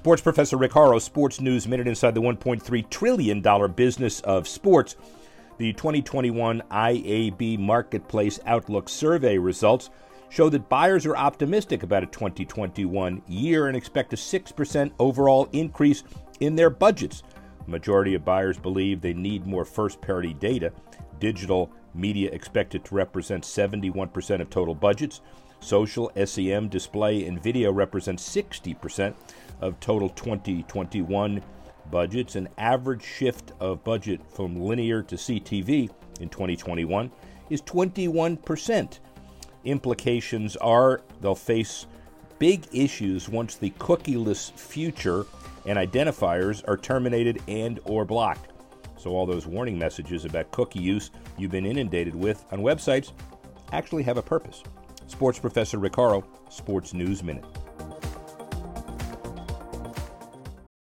Sports professor Rick Horrow, Sports News Minute inside the $1.3 trillion business of sports. The 2021 IAB Marketplace Outlook survey results show that buyers are optimistic about a 2021 year and expect a 6% overall increase in their budgets. Majority of buyers believe they need more first party data. Digital media expected to represent 71% of total budgets. Social, SEM, display, and video represent 60% of total 2021 budgets. An average shift of budget from linear to CTV in 2021 is 21%. Implications are they'll face big issues once the cookieless future and identifiers are terminated and or blocked. So all those warning messages about cookie use you've been inundated with on websites actually have a purpose. Sports professor Rick Horrow, Sports News Minute.